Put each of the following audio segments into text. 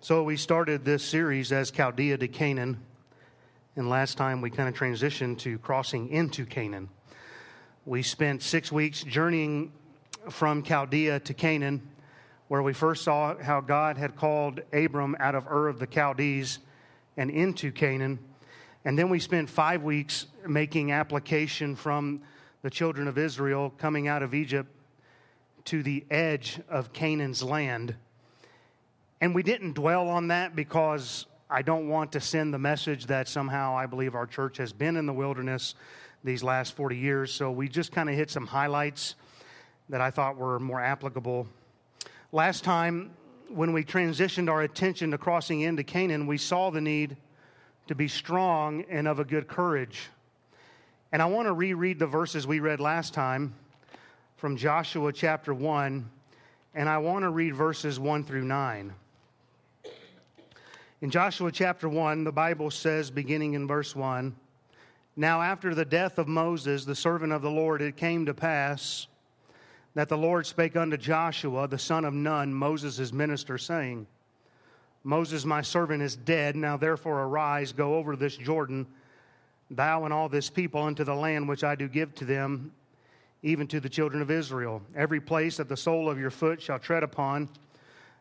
So we started this series as Chaldea to Canaan, and last time we kind of transitioned to crossing into Canaan. We spent six weeks journeying from Chaldea to Canaan, where we first saw how God had called Abram out of Ur of the Chaldees and into Canaan. And then we spent five weeks making application from the children of Israel coming out of Egypt to the edge of Canaan's land and we didn't dwell on that because I don't want to send the message that somehow I believe our church has been in the wilderness these last 40 years. So we just kind of hit some highlights that I thought were more applicable. Last time, when we transitioned our attention to crossing into Canaan, we saw the need to be strong and of a good courage. And I want to reread the verses we read last time from Joshua chapter 1, and I want to read verses 1 through 9. In Joshua chapter 1, the Bible says, beginning in verse 1, Now after the death of Moses, the servant of the Lord, it came to pass that the Lord spake unto Joshua, the son of Nun, Moses' minister, saying, Moses, my servant, is dead. Now therefore arise, go over this Jordan, thou and all this people, unto the land which I do give to them, even to the children of Israel. Every place that the sole of your foot shall tread upon,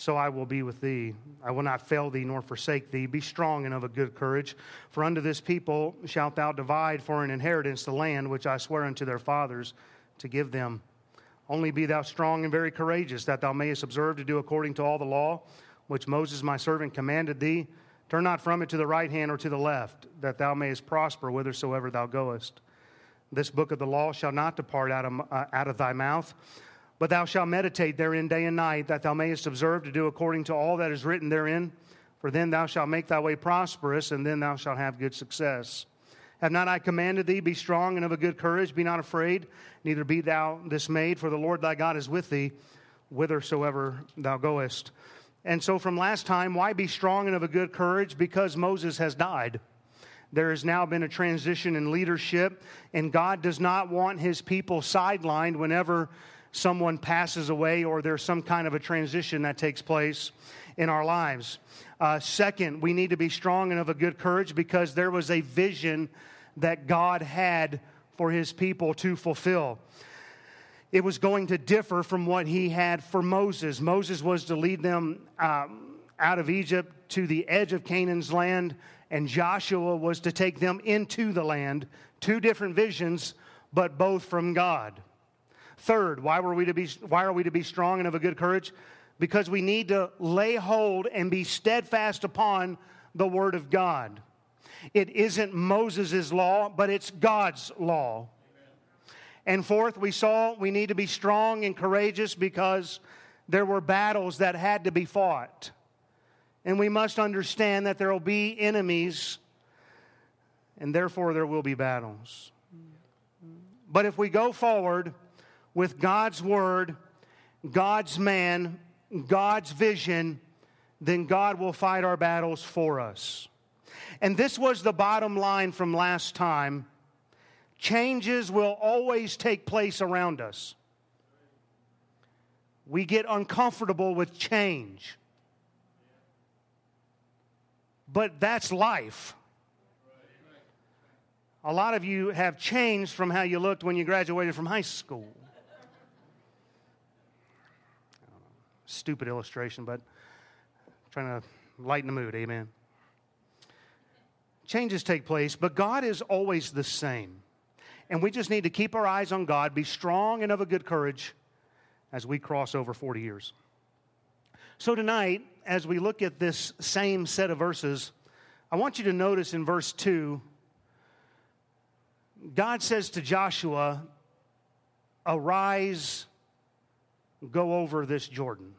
so I will be with thee. I will not fail thee nor forsake thee. Be strong and of a good courage. For unto this people shalt thou divide for an inheritance the land which I swear unto their fathers to give them. Only be thou strong and very courageous, that thou mayest observe to do according to all the law which Moses my servant commanded thee. Turn not from it to the right hand or to the left, that thou mayest prosper whithersoever thou goest. This book of the law shall not depart out of, uh, out of thy mouth but thou shalt meditate therein day and night, that thou mayest observe to do according to all that is written therein. For then thou shalt make thy way prosperous, and then thou shalt have good success. Have not I commanded thee, be strong and of a good courage, be not afraid, neither be thou dismayed, for the Lord thy God is with thee, whithersoever thou goest. And so, from last time, why be strong and of a good courage? Because Moses has died. There has now been a transition in leadership, and God does not want his people sidelined whenever someone passes away or there's some kind of a transition that takes place in our lives. Uh, second, we need to be strong and of a good courage because there was a vision that God had for his people to fulfill. It was going to differ from what he had for Moses. Moses was to lead them um, out of Egypt to the edge of Canaan's land, and Joshua was to take them into the land. Two different visions, but both from God. Third, why, were we to be, why are we to be strong and of a good courage? Because we need to lay hold and be steadfast upon the Word of God. It isn't Moses' law, but it's God's law. And fourth, we saw we need to be strong and courageous because there were battles that had to be fought. And we must understand that there will be enemies, and therefore there will be battles. But if we go forward, with God's word, God's man, God's vision, then God will fight our battles for us. And this was the bottom line from last time. Changes will always take place around us. We get uncomfortable with change. But that's life. A lot of you have changed from how you looked when you graduated from high school. Stupid illustration, but trying to lighten the mood. Amen. Changes take place, but God is always the same. And we just need to keep our eyes on God, be strong and of a good courage as we cross over 40 years. So, tonight, as we look at this same set of verses, I want you to notice in verse 2, God says to Joshua, Arise, go over this Jordan.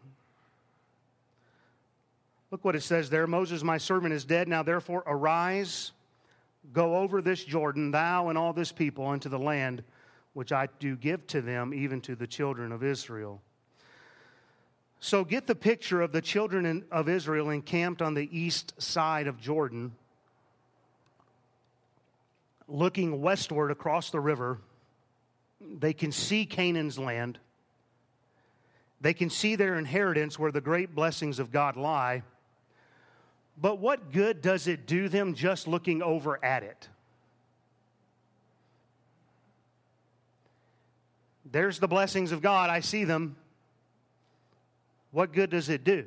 Look what it says there Moses, my servant, is dead. Now therefore, arise, go over this Jordan, thou and all this people, into the land which I do give to them, even to the children of Israel. So get the picture of the children of Israel encamped on the east side of Jordan, looking westward across the river. They can see Canaan's land. They can see their inheritance where the great blessings of God lie. But what good does it do them just looking over at it? There's the blessings of God. I see them. What good does it do?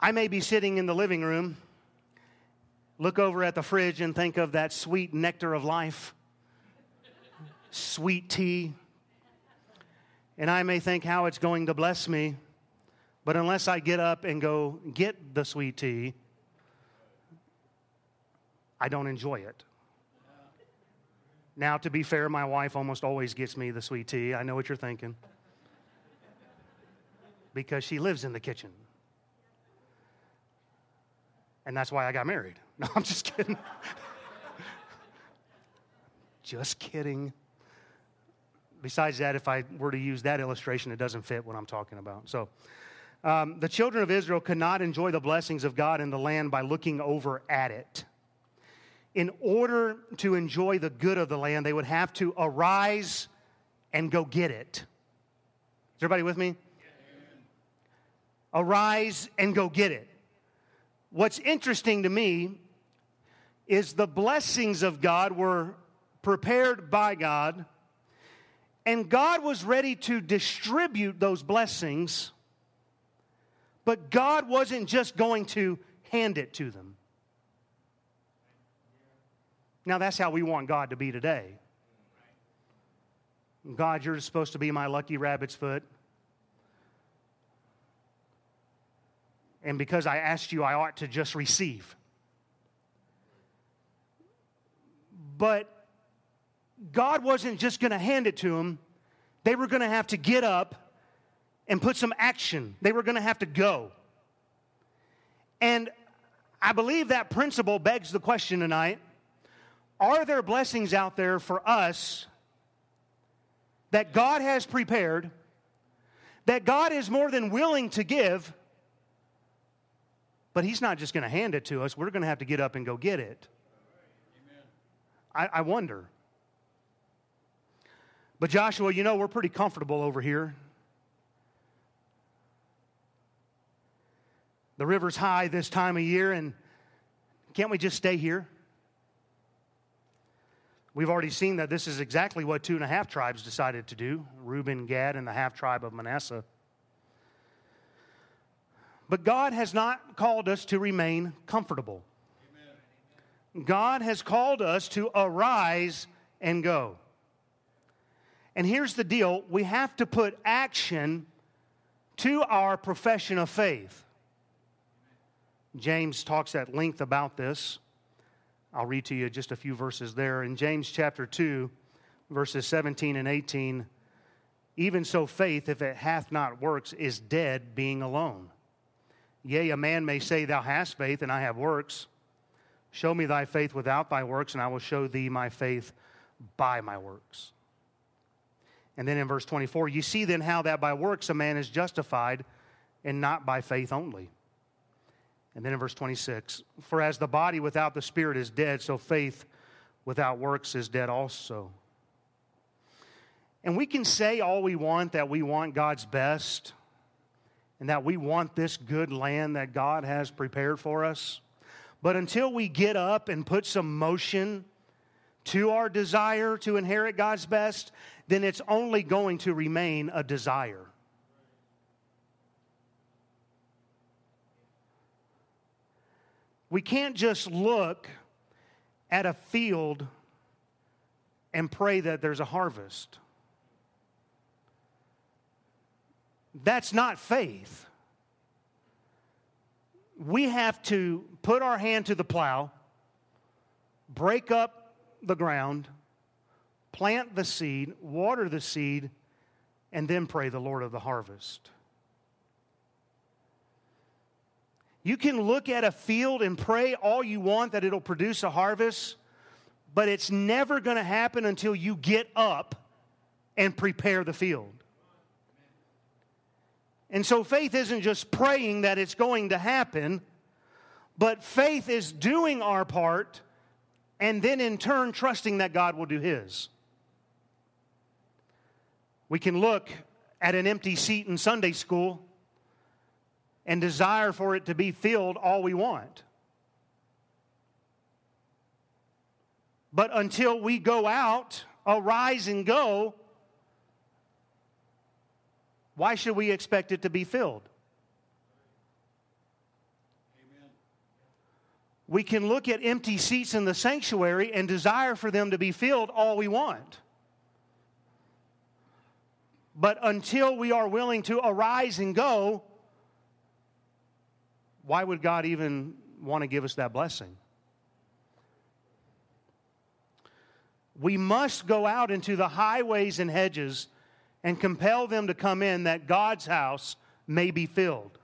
I may be sitting in the living room, look over at the fridge, and think of that sweet nectar of life, sweet tea. And I may think how it's going to bless me. But unless I get up and go get the sweet tea, I don't enjoy it. Now, to be fair, my wife almost always gets me the sweet tea. I know what you're thinking. Because she lives in the kitchen. And that's why I got married. No, I'm just kidding. just kidding. Besides that, if I were to use that illustration, it doesn't fit what I'm talking about. So, um, the children of Israel could not enjoy the blessings of God in the land by looking over at it. In order to enjoy the good of the land, they would have to arise and go get it. Is everybody with me? Arise and go get it. What's interesting to me is the blessings of God were prepared by God, and God was ready to distribute those blessings but God wasn't just going to hand it to them. Now, that's how we want God to be today. God, you're supposed to be my lucky rabbit's foot. And because I asked you, I ought to just receive. But God wasn't just going to hand it to them, they were going to have to get up and put some action. They were going to have to go. And I believe that principle begs the question tonight Are there blessings out there for us that God has prepared, that God is more than willing to give, but He's not just going to hand it to us? We're going to have to get up and go get it. I, wonder. But Joshua, you know, we're pretty comfortable over here. The river's high this time of year, and can't we just stay here? We've already seen that this is exactly what two and a half tribes decided to do Reuben, Gad, and the half tribe of Manasseh. But God has not called us to remain comfortable. Amen. God has called us to arise and go. And here's the deal we have to put action to our profession of faith. James talks at length about this. I'll read to you just a few verses there. In James chapter 2, verses 17 and 18, even so, faith, if it hath not works, is dead, being alone. Yea, a man may say, Thou hast faith, and I have works. Show me thy faith without thy works, and I will show thee my faith by my works. And then in verse 24, you see then how that by works a man is justified, and not by faith only. And then in verse 26, for as the body without the spirit is dead, so faith without works is dead also. And we can say all we want that we want God's best and that we want this good land that God has prepared for us. But until we get up and put some motion to our desire to inherit God's best, then it's only going to remain a desire. We can't just look at a field and pray that there's a harvest. That's not faith. We have to put our hand to the plow, break up the ground, plant the seed, water the seed, and then pray the Lord of the harvest. You can look at a field and pray all you want that it'll produce a harvest, but it's never going to happen until you get up and prepare the field. And so faith isn't just praying that it's going to happen, but faith is doing our part and then in turn trusting that God will do His. We can look at an empty seat in Sunday school and desire for it to be filled all we want. But until we go out, arise and go, why should we expect it to be filled? Amen. We can look at empty seats in the sanctuary and desire for them to be filled all we want. But until we are willing to arise and go, why would God even want to give us that blessing? We must go out into the highways and hedges and compel them to come in that God's house may be filled.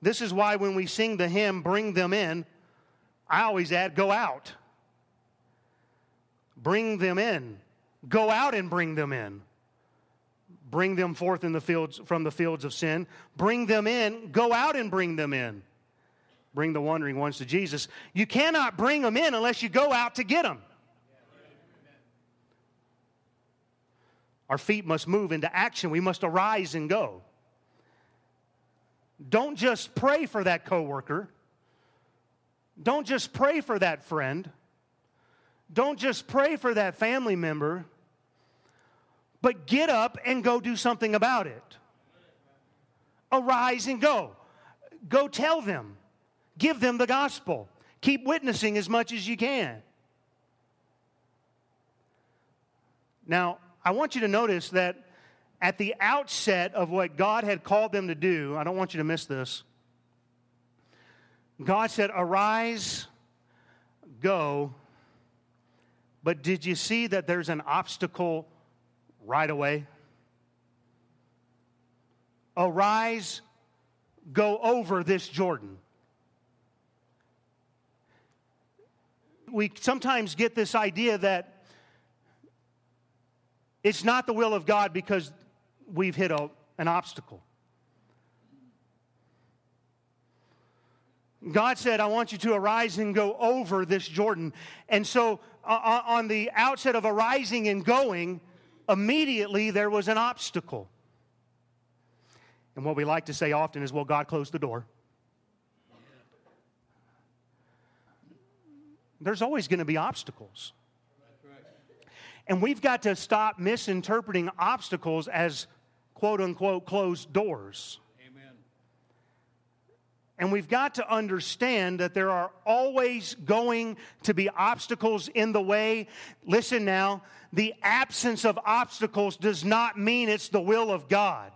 This is why when we sing the hymn, Bring Them In, I always add, Go out. Bring them in. Go out and bring them in. Bring them forth in the fields from the fields of sin. Bring them in. Go out and bring them in. Bring the wandering ones to Jesus. You cannot bring them in unless you go out to get them. Our feet must move into action. We must arise and go. Don't just pray for that coworker. Don't just pray for that friend. Don't just pray for that family member. But get up and go do something about it. Arise and go. Go tell them. Give them the gospel. Keep witnessing as much as you can. Now, I want you to notice that at the outset of what God had called them to do, I don't want you to miss this. God said, Arise, go. But did you see that there's an obstacle right away? Arise, go over this Jordan. We sometimes get this idea that it's not the will of God because we've hit a, an obstacle. God said, I want you to arise and go over this Jordan. And so, uh, uh, on the outset of arising and going, immediately there was an obstacle. And what we like to say often is, well, God closed the door. There's always going to be obstacles. And we've got to stop misinterpreting obstacles as quote unquote closed doors. And we've got to understand that there are always going to be obstacles in the way. Listen now, the absence of obstacles does not mean it's the will of God.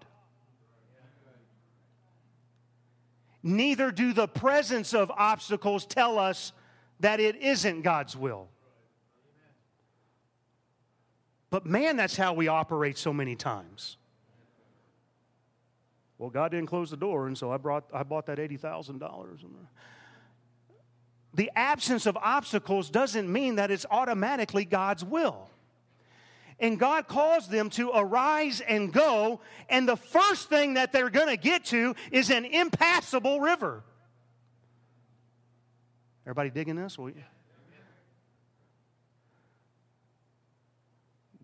Neither do the presence of obstacles tell us that it isn't God's will. But man, that's how we operate so many times. Well, God didn't close the door, and so I, brought, I bought that $80,000. Uh, the absence of obstacles doesn't mean that it's automatically God's will. And God calls them to arise and go, and the first thing that they're going to get to is an impassable river. Everybody digging this?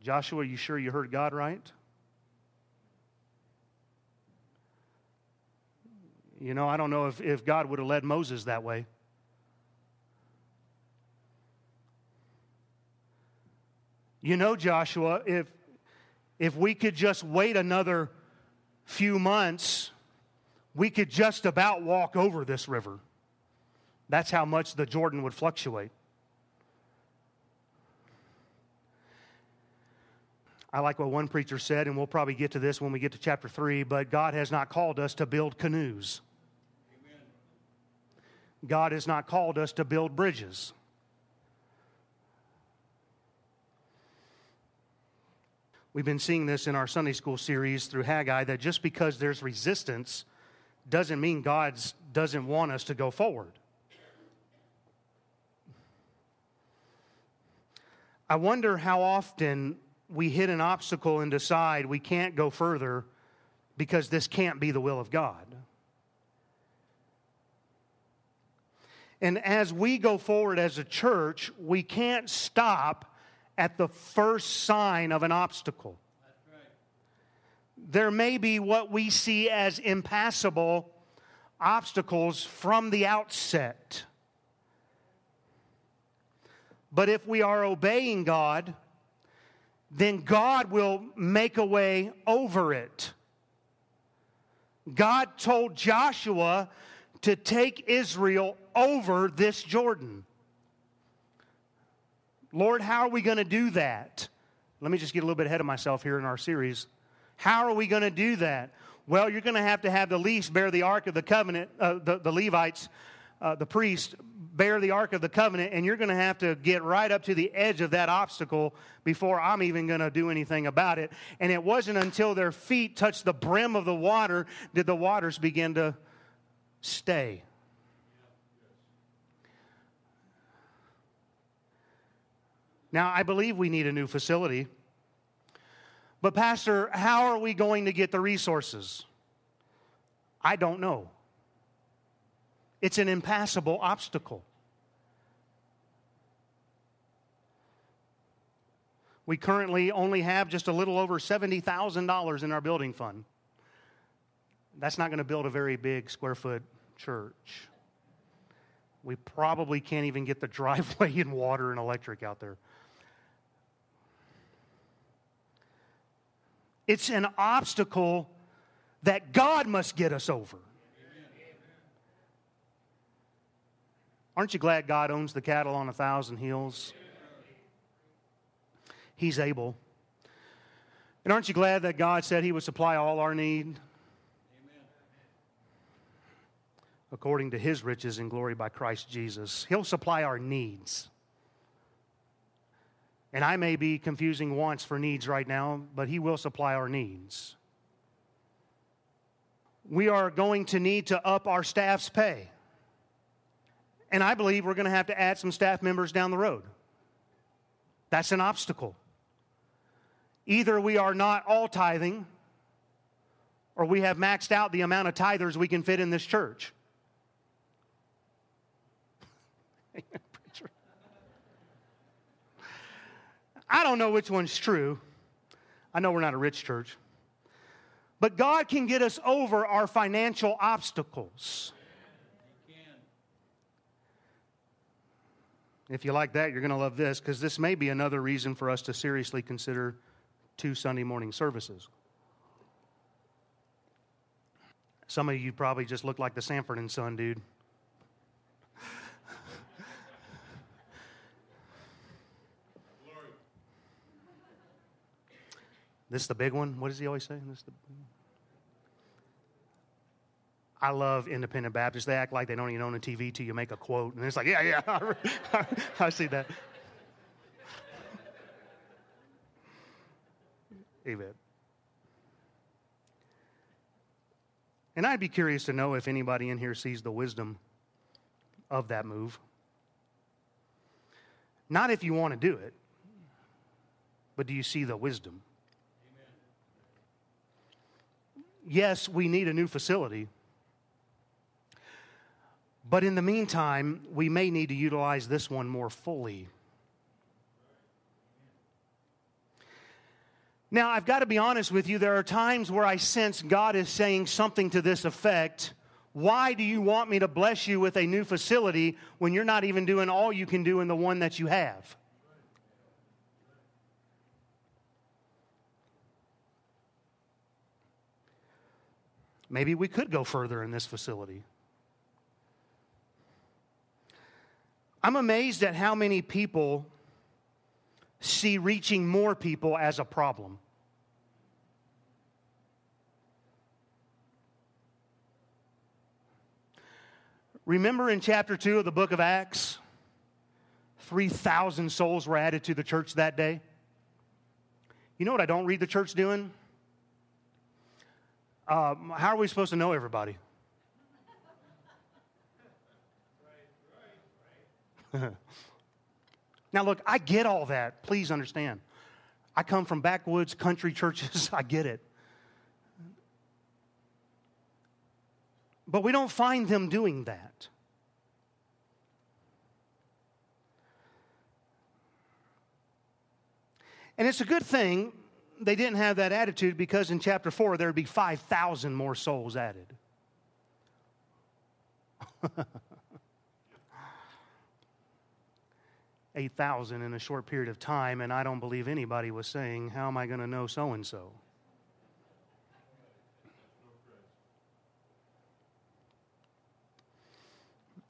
Joshua, are you sure you heard God right? You know, I don't know if, if God would have led Moses that way. You know, Joshua, if, if we could just wait another few months, we could just about walk over this river. That's how much the Jordan would fluctuate. I like what one preacher said, and we'll probably get to this when we get to chapter 3, but God has not called us to build canoes. God has not called us to build bridges. We've been seeing this in our Sunday school series through Haggai that just because there's resistance doesn't mean God doesn't want us to go forward. I wonder how often we hit an obstacle and decide we can't go further because this can't be the will of God. And as we go forward as a church, we can't stop at the first sign of an obstacle. There may be what we see as impassable obstacles from the outset. But if we are obeying God, then God will make a way over it. God told Joshua to take Israel over this Jordan. Lord, how are we going to do that? Let me just get a little bit ahead of myself here in our series. How are we going to do that? Well, you're going to have to have the least bear the Ark of the Covenant, uh, the, the Levites, uh, the priest, bear the Ark of the Covenant, and you're going to have to get right up to the edge of that obstacle before I'm even going to do anything about it. And it wasn't until their feet touched the brim of the water did the waters begin to stay. Now, I believe we need a new facility. But, Pastor, how are we going to get the resources? I don't know. It's an impassable obstacle. We currently only have just a little over $70,000 in our building fund. That's not going to build a very big square foot church. We probably can't even get the driveway and water and electric out there. It's an obstacle that God must get us over. Aren't you glad God owns the cattle on a thousand hills? He's able. And aren't you glad that God said He would supply all our need? According to His riches and glory by Christ Jesus. He'll supply our needs. And I may be confusing wants for needs right now, but He will supply our needs. We are going to need to up our staff's pay. And I believe we're going to have to add some staff members down the road. That's an obstacle. Either we are not all tithing, or we have maxed out the amount of tithers we can fit in this church. I don't know which one's true. I know we're not a rich church. But God can get us over our financial obstacles. If you like that, you're going to love this because this may be another reason for us to seriously consider two Sunday morning services. Some of you probably just look like the Sanford and Son dude. This is the big one. What does he always say? This the... I love independent Baptists. They act like they don't even own a TV till you make a quote. And it's like, yeah, yeah, I see that. Amen. And I'd be curious to know if anybody in here sees the wisdom of that move. Not if you want to do it, but do you see the wisdom? Yes, we need a new facility. But in the meantime, we may need to utilize this one more fully. Now, I've got to be honest with you, there are times where I sense God is saying something to this effect. Why do you want me to bless you with a new facility when you're not even doing all you can do in the one that you have? Maybe we could go further in this facility. I'm amazed at how many people see reaching more people as a problem. Remember in chapter 2 of the book of Acts, 3,000 souls were added to the church that day. You know what I don't read the church doing? Uh, how are we supposed to know everybody? Now, look, I get all that. Please understand. I come from backwoods country churches. I get it. But we don't find them doing that. And it's a good thing they didn't have that attitude because in chapter 4 there would be 5,000 more souls added. 8,000 in a short period of time, and I don't believe anybody was saying, How am I going to know so and so?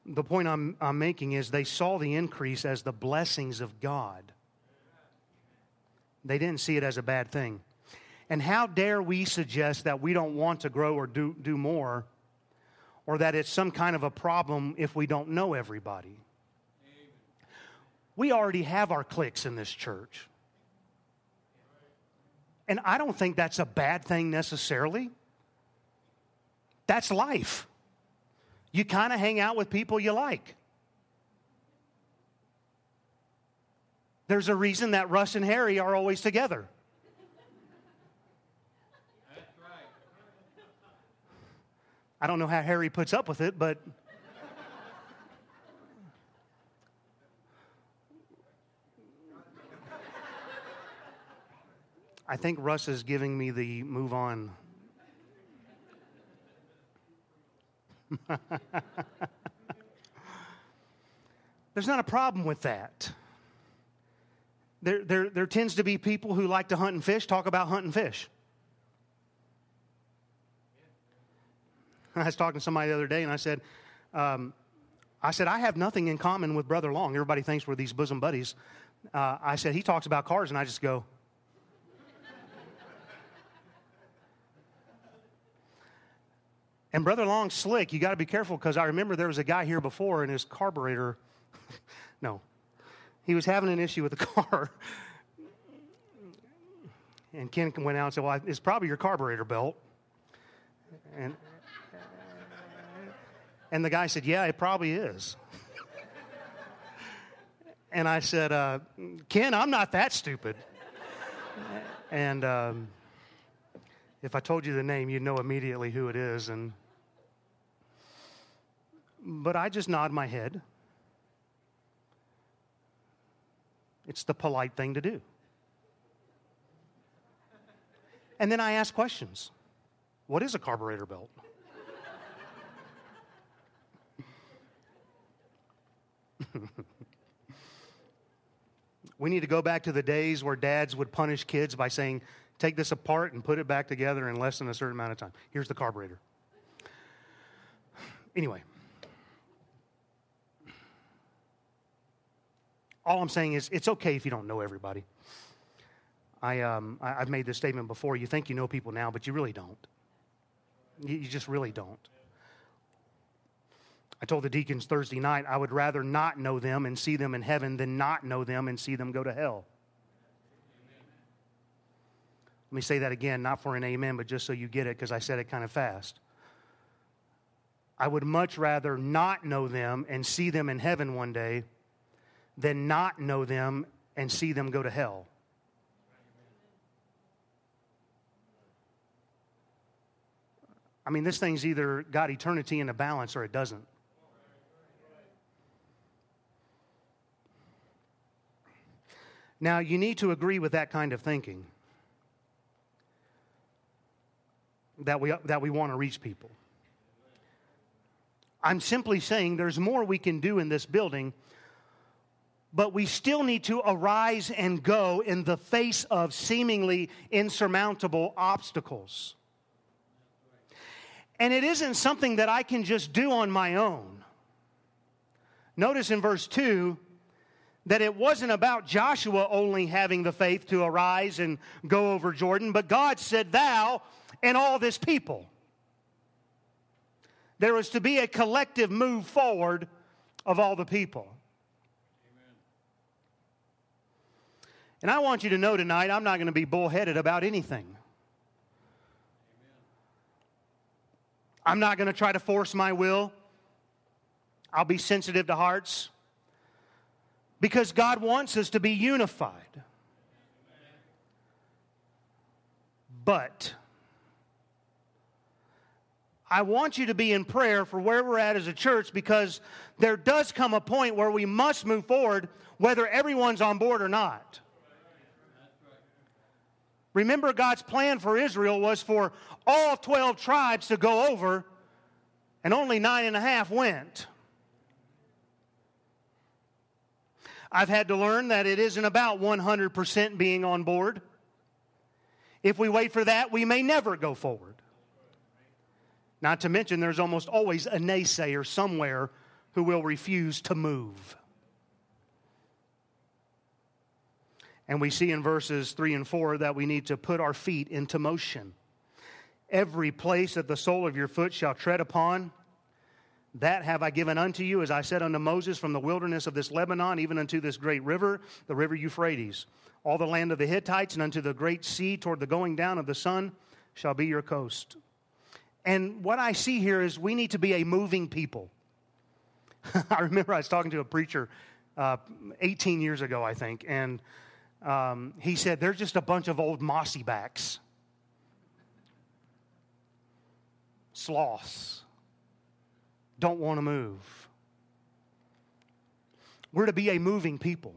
The point I'm, I'm making is they saw the increase as the blessings of God. They didn't see it as a bad thing. And how dare we suggest that we don't want to grow or do, do more, or that it's some kind of a problem if we don't know everybody? We already have our cliques in this church. And I don't think that's a bad thing necessarily. That's life. You kind of hang out with people you like. There's a reason that Russ and Harry are always together. I don't know how Harry puts up with it, but I think Russ is giving me the move on. There's not a problem with that. There, there, there tends to be people who like to hunt and fish talk about hunting fish. I was talking to somebody the other day and I said, um, I said, I have nothing in common with Brother Long. Everybody thinks we're these bosom buddies. Uh, I said, he talks about cars, and I just go, And Brother Long slick. You got to be careful because I remember there was a guy here before and his carburetor, no, he was having an issue with the car. And Ken went out and said, Well, it's probably your carburetor belt. And, and the guy said, Yeah, it probably is. and I said, uh, Ken, I'm not that stupid. and um, if I told you the name, you'd know immediately who it is. And but I just nod my head. It's the polite thing to do. And then I ask questions What is a carburetor belt? we need to go back to the days where dads would punish kids by saying, Take this apart and put it back together in less than a certain amount of time. Here's the carburetor. Anyway, all I'm saying is it's okay if you don't know everybody. I, um, I, have made this statement before. You think you know people now, but you really don't. You, you just really don't. I told the deacons Thursday night I would rather not know them and see them in heaven than not know them and see them go to hell. Let me say that again, not for an amen, but just so you get it, because I said it kind of fast. I would much rather not know them and see them in heaven one day than not know them and see them go to hell. I mean, this thing's either got eternity in the balance or it doesn't. Now, you need to agree with that kind of thinking that we, that we want to reach people. I'm simply saying there's more we can do in this building but we still need to arise and go in the face of seemingly insurmountable obstacles. And it isn't something that I can just do on my own. Notice in verse 2 that it wasn't about Joshua only having the faith to arise and go over Jordan, but God said, Thou and all this people. There was to be a collective move forward of all the people. And I want you to know tonight, I'm not going to be bullheaded about anything. I'm not going to try to force my will. I'll be sensitive to hearts. because God wants us to be unified. But I want you to be in prayer for where we're at as a church because there does come a point where we must move forward whether everyone's on board or not. Remember, God's plan for Israel was for all 12 tribes to go over, and only nine and a half went. I've had to learn that it isn't about 100% being on board. If we wait for that, we may never go forward. Not to mention, there's almost always a naysayer somewhere who will refuse to move. And we see in verses 3 and 4 that we need to put our feet into motion. Every place that the sole of your foot shall tread upon, that have I given unto you, as I said unto Moses, from the wilderness of this Lebanon, even unto this great river, the river Euphrates. All the land of the Hittites and unto the great sea toward the going down of the sun shall be your coast. And what I see here is we need to be a moving people. I remember I was talking to a preacher uh, 18 years ago, I think, and um, he said, They're just a bunch of old mossy backs, sloths, don't want to move. We're to be a moving people.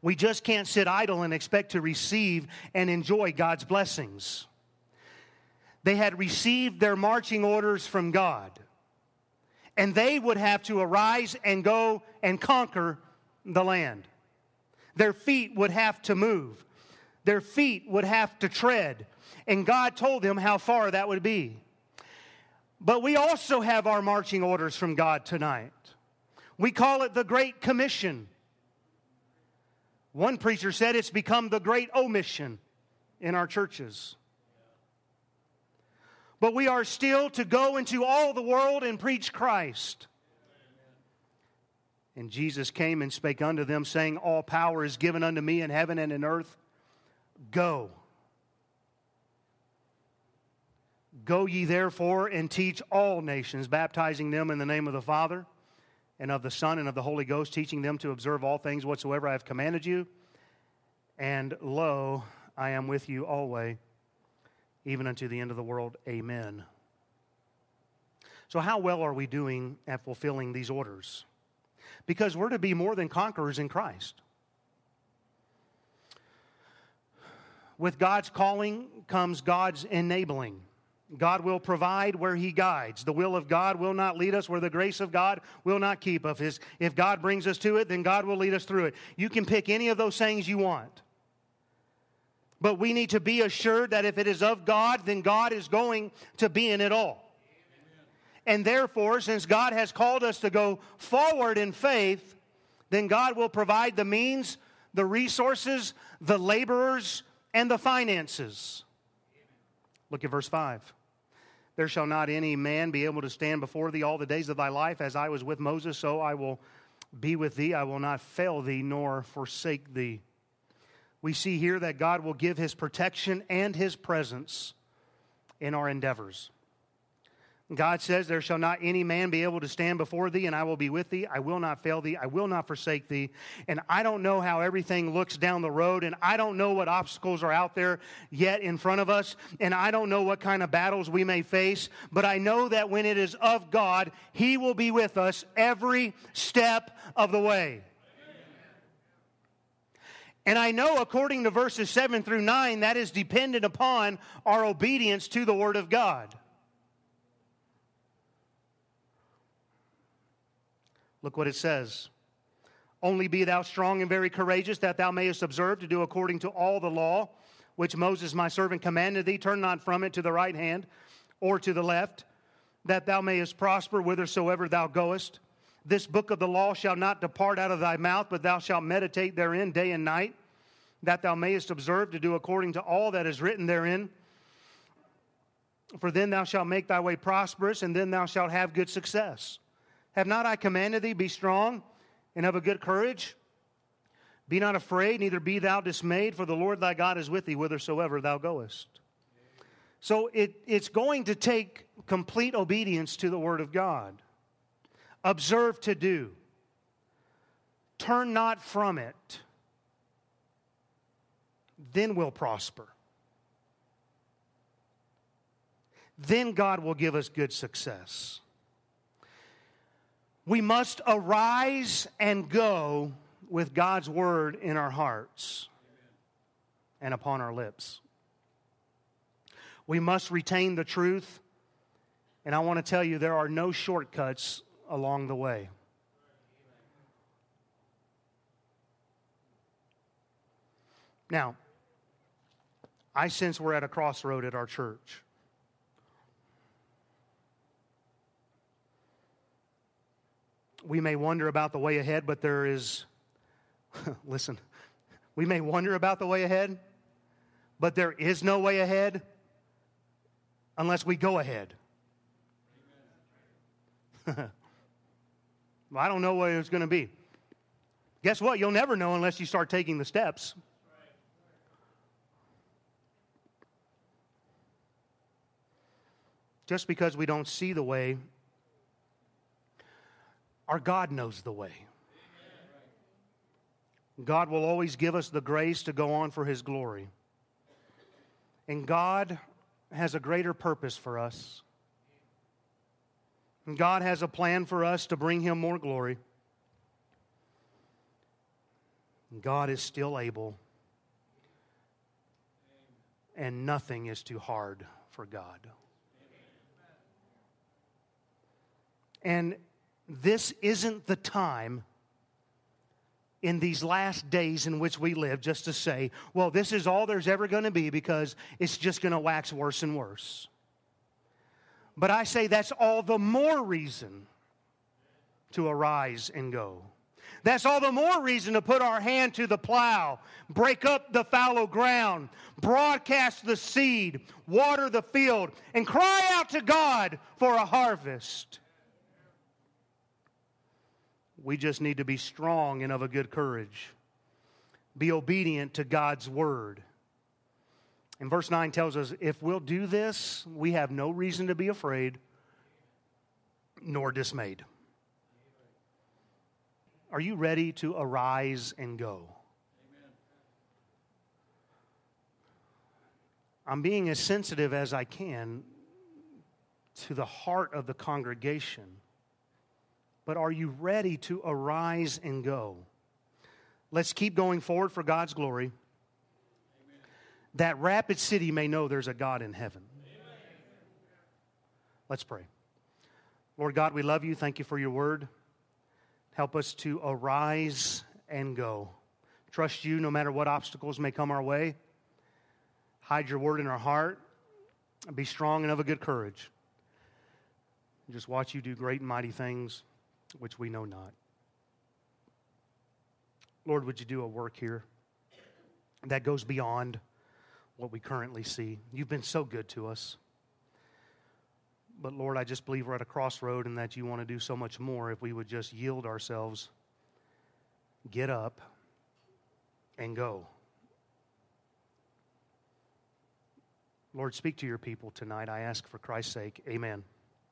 We just can't sit idle and expect to receive and enjoy God's blessings. They had received their marching orders from God, and they would have to arise and go and conquer the land. Their feet would have to move, their feet would have to tread. And God told them how far that would be. But we also have our marching orders from God tonight. We call it the Great Commission. One preacher said it's become the great omission in our churches. But we are still to go into all the world and preach Christ. And Jesus came and spake unto them, saying, All power is given unto me in heaven and in earth. Go. Go ye therefore and teach all nations, baptizing them in the name of the Father and of the Son and of the Holy Ghost, teaching them to observe all things whatsoever I have commanded you. And lo, I am with you always, even unto the end of the world. Amen. So, how well are we doing at fulfilling these orders? Because we're to be more than conquerors in Christ. With God's calling comes God's enabling. God will provide where He guides. The will of God will not lead us where the grace of God will not keep us. If God brings us to it, then God will lead us through it. You can pick any of those things you want. But we need to be assured that if it is of God, then God is going to be in it all. And therefore, since God has called us to go forward in faith, then God will provide the means, the resources, the laborers, and the finances. Look at verse 5. There shall not any man be able to stand before thee all the days of thy life, as I was with Moses, so I will be with thee. I will not fail thee nor forsake thee. We see here that God will give his protection and his presence in our endeavors. God says, There shall not any man be able to stand before thee, and I will be with thee. I will not fail thee. I will not forsake thee. And I don't know how everything looks down the road, and I don't know what obstacles are out there yet in front of us, and I don't know what kind of battles we may face, but I know that when it is of God, He will be with us every step of the way. And I know, according to verses 7 through 9, that is dependent upon our obedience to the Word of God. Look what it says. Only be thou strong and very courageous, that thou mayest observe to do according to all the law which Moses my servant commanded thee. Turn not from it to the right hand or to the left, that thou mayest prosper whithersoever thou goest. This book of the law shall not depart out of thy mouth, but thou shalt meditate therein day and night, that thou mayest observe to do according to all that is written therein. For then thou shalt make thy way prosperous, and then thou shalt have good success. Have not I commanded thee, be strong and of a good courage? Be not afraid, neither be thou dismayed, for the Lord thy God is with thee whithersoever thou goest. So it, it's going to take complete obedience to the Word of God. Observe to do. turn not from it, then we'll prosper. Then God will give us good success. We must arise and go with God's word in our hearts and upon our lips. We must retain the truth, and I want to tell you there are no shortcuts along the way. Now, I sense we're at a crossroad at our church. We may wonder about the way ahead, but there is, listen, we may wonder about the way ahead, but there is no way ahead unless we go ahead. well, I don't know what it's going to be. Guess what? You'll never know unless you start taking the steps. Just because we don't see the way, our God knows the way. God will always give us the grace to go on for His glory. And God has a greater purpose for us. And God has a plan for us to bring Him more glory. And God is still able, and nothing is too hard for God. And this isn't the time in these last days in which we live just to say, well, this is all there's ever going to be because it's just going to wax worse and worse. But I say that's all the more reason to arise and go. That's all the more reason to put our hand to the plow, break up the fallow ground, broadcast the seed, water the field, and cry out to God for a harvest. We just need to be strong and of a good courage. Be obedient to God's word. And verse 9 tells us if we'll do this, we have no reason to be afraid nor dismayed. Are you ready to arise and go? I'm being as sensitive as I can to the heart of the congregation but are you ready to arise and go? Let's keep going forward for God's glory. Amen. That Rapid City may know there's a God in heaven. Amen. Let's pray. Lord God, we love you. Thank you for your word. Help us to arise and go. Trust you no matter what obstacles may come our way. Hide your word in our heart. Be strong and of a good courage. Just watch you do great and mighty things which we know not. Lord, would you do a work here that goes beyond what we currently see? You've been so good to us. But Lord, I just believe we're at a crossroad and that you want to do so much more if we would just yield ourselves, get up, and go. Lord, speak to your people tonight. I ask for Christ's sake. Amen.